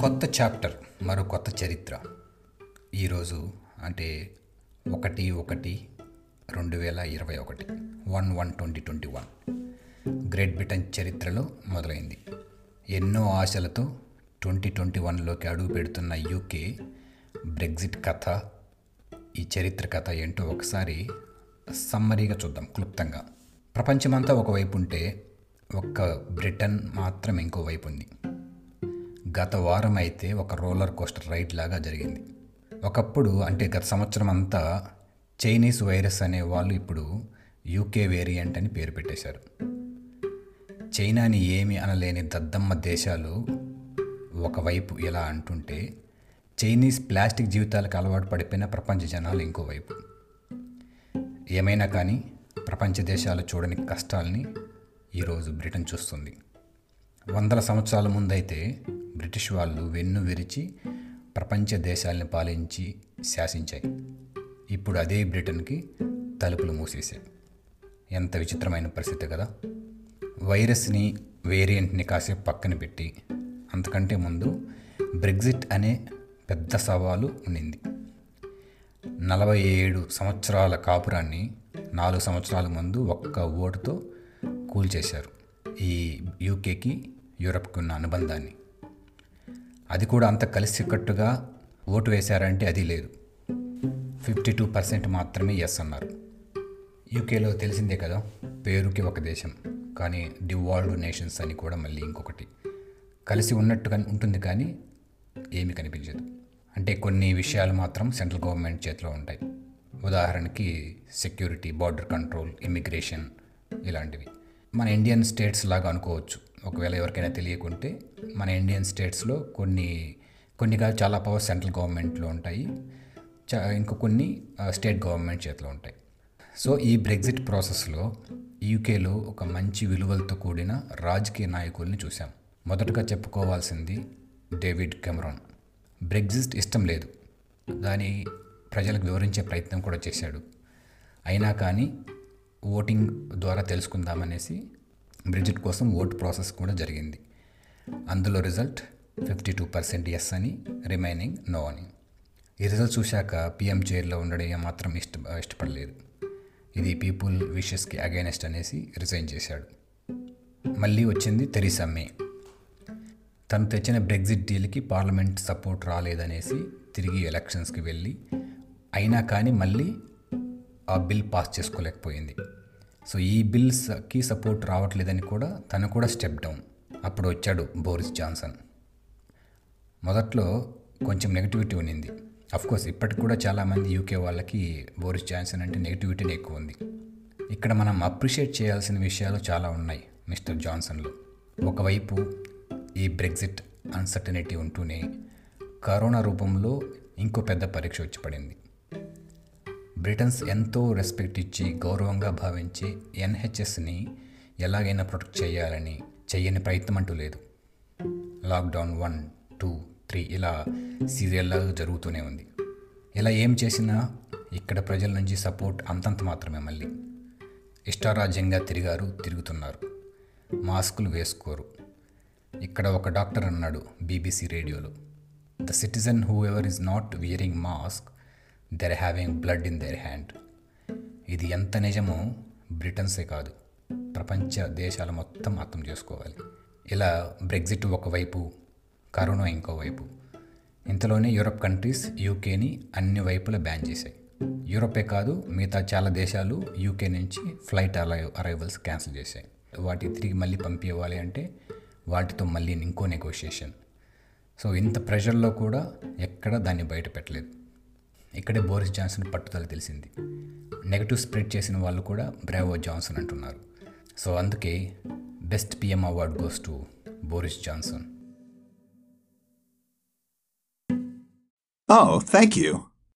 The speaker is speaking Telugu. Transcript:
కొత్త చాప్టర్ మరో కొత్త చరిత్ర. ఈరోజు అంటే ఒకటి ఒకటి రెండు వేల ఇరవై ఒకటి one one twenty twenty one. Great Britain చరిత్రలో మొదలైంది. ఎన్నో ఆశలతో ట్వంటీ ట్వంటీ వన్లోకి అడుగు పెడుతున్న యూకే బ్రెగ్జిట్ కథ ఈ చరిత్ర కథ ఏంటో ఒకసారి సమ్మరీగా చూద్దాం క్లుప్తంగా. ప్రపంచమంతా ఒకవైపు ఉంటే ఒక్క బ్రిటన్ మాత్రం ఇంకోవైపు ఉంది. గత వారం అయితే ఒక రోలర్ కోస్టర్ రైడ్ లాగా జరిగింది. ఒకప్పుడు అంటే గత సంవత్సరం అంతా చైనీస్ వైరస్ అనే వాళ్ళు ఇప్పుడు యూకే వేరియంట్ అని పేరు పెట్టేశారు. చైనాని ఏమి అనలేని దద్దమ్మ దేశాలు ఒకవైపు ఇలా అంటుంటే చైనీస్ ప్లాస్టిక్ జీవితాలకు అలవాటు పడిపోయిన ప్రపంచ జనాలు ఇంకోవైపు. ఏమైనా కానీ ప్రపంచ దేశాలు చూడని కష్టాల్ని ఈరోజు బ్రిటన్ చూస్తుంది. వందల సంవత్సరాల ముందైతే బ్రిటిష్ వాళ్ళు వెన్ను విరిచి ప్రపంచ దేశాలను పాలించి శాసించాయి. ఇప్పుడు అదే బ్రిటన్కి తలుపులు మూసేసాయి ఎంత విచిత్రమైన పరిస్థితి కదా! వైరస్ని వేరియంట్ని కాసేపు పక్కన పెట్టి అంతకంటే ముందు బ్రెగ్జిట్ అనే పెద్ద సవాలు ఉండింది నలభై ఏడు సంవత్సరాల కాపురాన్ని నాలుగు సంవత్సరాల ముందు ఒక్క ఓటుతో కూల్చేశారు ఈ యూకేకి యూరప్కి ఉన్న అనుబంధాన్ని. అది కూడా అంత కలిసికట్టుగా ఓటు వేశారంటే అది లేదు. ఫిఫ్టీ టూ పర్సెంట్ మాత్రమే ఎస్ అన్నారు. యూకేలో తెలిసిందే కదా పేరుకి ఒక దేశం కానీ డివాల్డ్ నేషన్స్ అని కూడా మళ్ళీ ఇంకొకటి. కలిసి ఉన్నట్టుగా ఉంటుంది కానీ ఏమీ కనిపించదు. అంటే కొన్ని విషయాలు మాత్రం సెంట్రల్ గవర్నమెంట్ చేతిలో ఉంటాయి. ఉదాహరణకి సెక్యూరిటీ బార్డర్ కంట్రోల్ ఇమిగ్రేషన్ ఇలాంటివి. మన ఇండియన్ స్టేట్స్ లాగా అనుకోవచ్చు. ఒకవేళ ఎవరికైనా తెలియకుంటే మన ఇండియన్ స్టేట్స్లో కొన్ని కొన్ని కాదు చాలా పవర్ సెంట్రల్ గవర్నమెంట్లో ఉంటాయి. ఇంకా కొన్ని స్టేట్ గవర్నమెంట్ చేతిలో ఉంటాయి. సో ఈ బ్రెగ్జిట్ ప్రాసెస్లో యూకేలో ఒక మంచి విలువలతో కూడిన రాజకీయ నాయకుల్ని చూసాం మొదటగా చెప్పుకోవాల్సింది డేవిడ్ కెమరాన్. బ్రెగ్జిట్ ఇష్టం లేదు. దాని ప్రజలకు వివరించే ప్రయత్నం కూడా చేశాడు. అయినా కానీ ఓటింగ్ ద్వారా తెలుసుకుందామనేసి బ్రిడ్జిట్ కోసం ఓట్ ప్రాసెస్ కూడా జరిగింది. అందులో result fifty two percent yes అని రిమైనింగ్ నో అని. ఈ రిజల్ట్ చూశాక పీఎం చైర్లో ఉండడం ఏమాత్రం ఇష్ట ఇష్టపడలేదు. ఇది పీపుల్ విషెస్కి అగైనెస్ట్ అనేసి రిజైన్ చేశాడు. మళ్ళీ వచ్చింది తెరీసా మే. తను తెచ్చిన బ్రెగ్జిట్ డీల్కి పార్లమెంట్ సపోర్ట్ రాలేదనేసి తిరిగి ఎలక్షన్స్కి వెళ్ళి అయినా కానీ మళ్ళీ ఆ బిల్ పాస్ చేసుకోలేకపోయింది. సో ఈ బిల్స్కి సపోర్ట్ రావట్లేదని కూడా తను కూడా స్టెప్ డౌన్ అప్పుడు వచ్చాడు బోరిస్ జాన్సన్. మొదట్లో కొంచెం నెగిటివిటీ ఉన్నింది. కోర్స్ ఇప్పటికి కూడా చాలామంది యూకే వాళ్ళకి బోరిస్ జాన్సన్ అంటే నెగిటివిటీనే ఎక్కువ ఉంది. ఇక్కడ మనం అప్రిషియేట్ చేయాల్సిన విషయాలు చాలా ఉన్నాయి మిస్టర్ జాన్సన్లో. ఒకవైపు ఈ బ్రెగ్జిట్ అన్సర్టనిటీ ఉంటూనే కరోనా రూపంలో ఇంకో పెద్ద పరీక్ష వచ్చి పడింది. బ్రిటన్స్ ఎంతో రెస్పెక్ట్ ఇచ్చి గౌరవంగా భావించి ఎన్హెచ్ఎస్ని ఎలాగైనా ప్రొటెక్ట్ చేయాలని చేయని ప్రయత్నం అంటూ లేదు. లాక్డౌన్ వన్ టూ త్రీ ఇలా సీరియల్లా జరుగుతూనే ఉంది. ఇలా ఏం చేసినా ఇక్కడ ప్రజల నుంచి సపోర్ట్ అంతంత మాత్రమే మళ్ళీ. ఇష్టారాజ్యంగా తిరిగారు తిరుగుతున్నారు. మాస్కులు వేసుకోరు. ఇక్కడ ఒక డాక్టర్ అన్నాడు బీబీసీ రేడియోలో. The citizen whoever is not wearing mask they're having blood in their hand ఇది ఎంత నిజమో బ్రిటన్సే కాదు. ప్రపంచ దేశాల మొత్తం అర్థం చేసుకోవాలి. ఇలా బ్రెగ్జిట్ ఒకవైపు కరోనా ఇంకోవైపు ఇంతలోనే యూరప్ కంట్రీస్ యూకేని అన్ని వైపులా బ్యాన్ చేశాయి. యూరోపే కాదు మిగతా చాలా దేశాలు యూకే నుంచి ఫ్లైట్ అలై అరైవల్స్ క్యాన్సిల్ చేశాయి. వాటి తిరిగి మళ్ళీ పంపించాలి అంటే వాటితో మళ్ళీ ఇంకో నెగోషియేషన్ సో ఇంత ప్రెషర్లో కూడా ఎక్కడ దాన్ని బయట పెట్టలేదు. ఇక్కడే బోరిస్ జాన్సన్ పట్టుదల తెలిసింది. నెగటివ్ స్ప్రెడ్ చేసిన వాళ్ళు కూడా బ్రావో జాన్సన్ అంటున్నారు. సో అందుకే best PM award goes to Boris Johnson. Oh, thank you.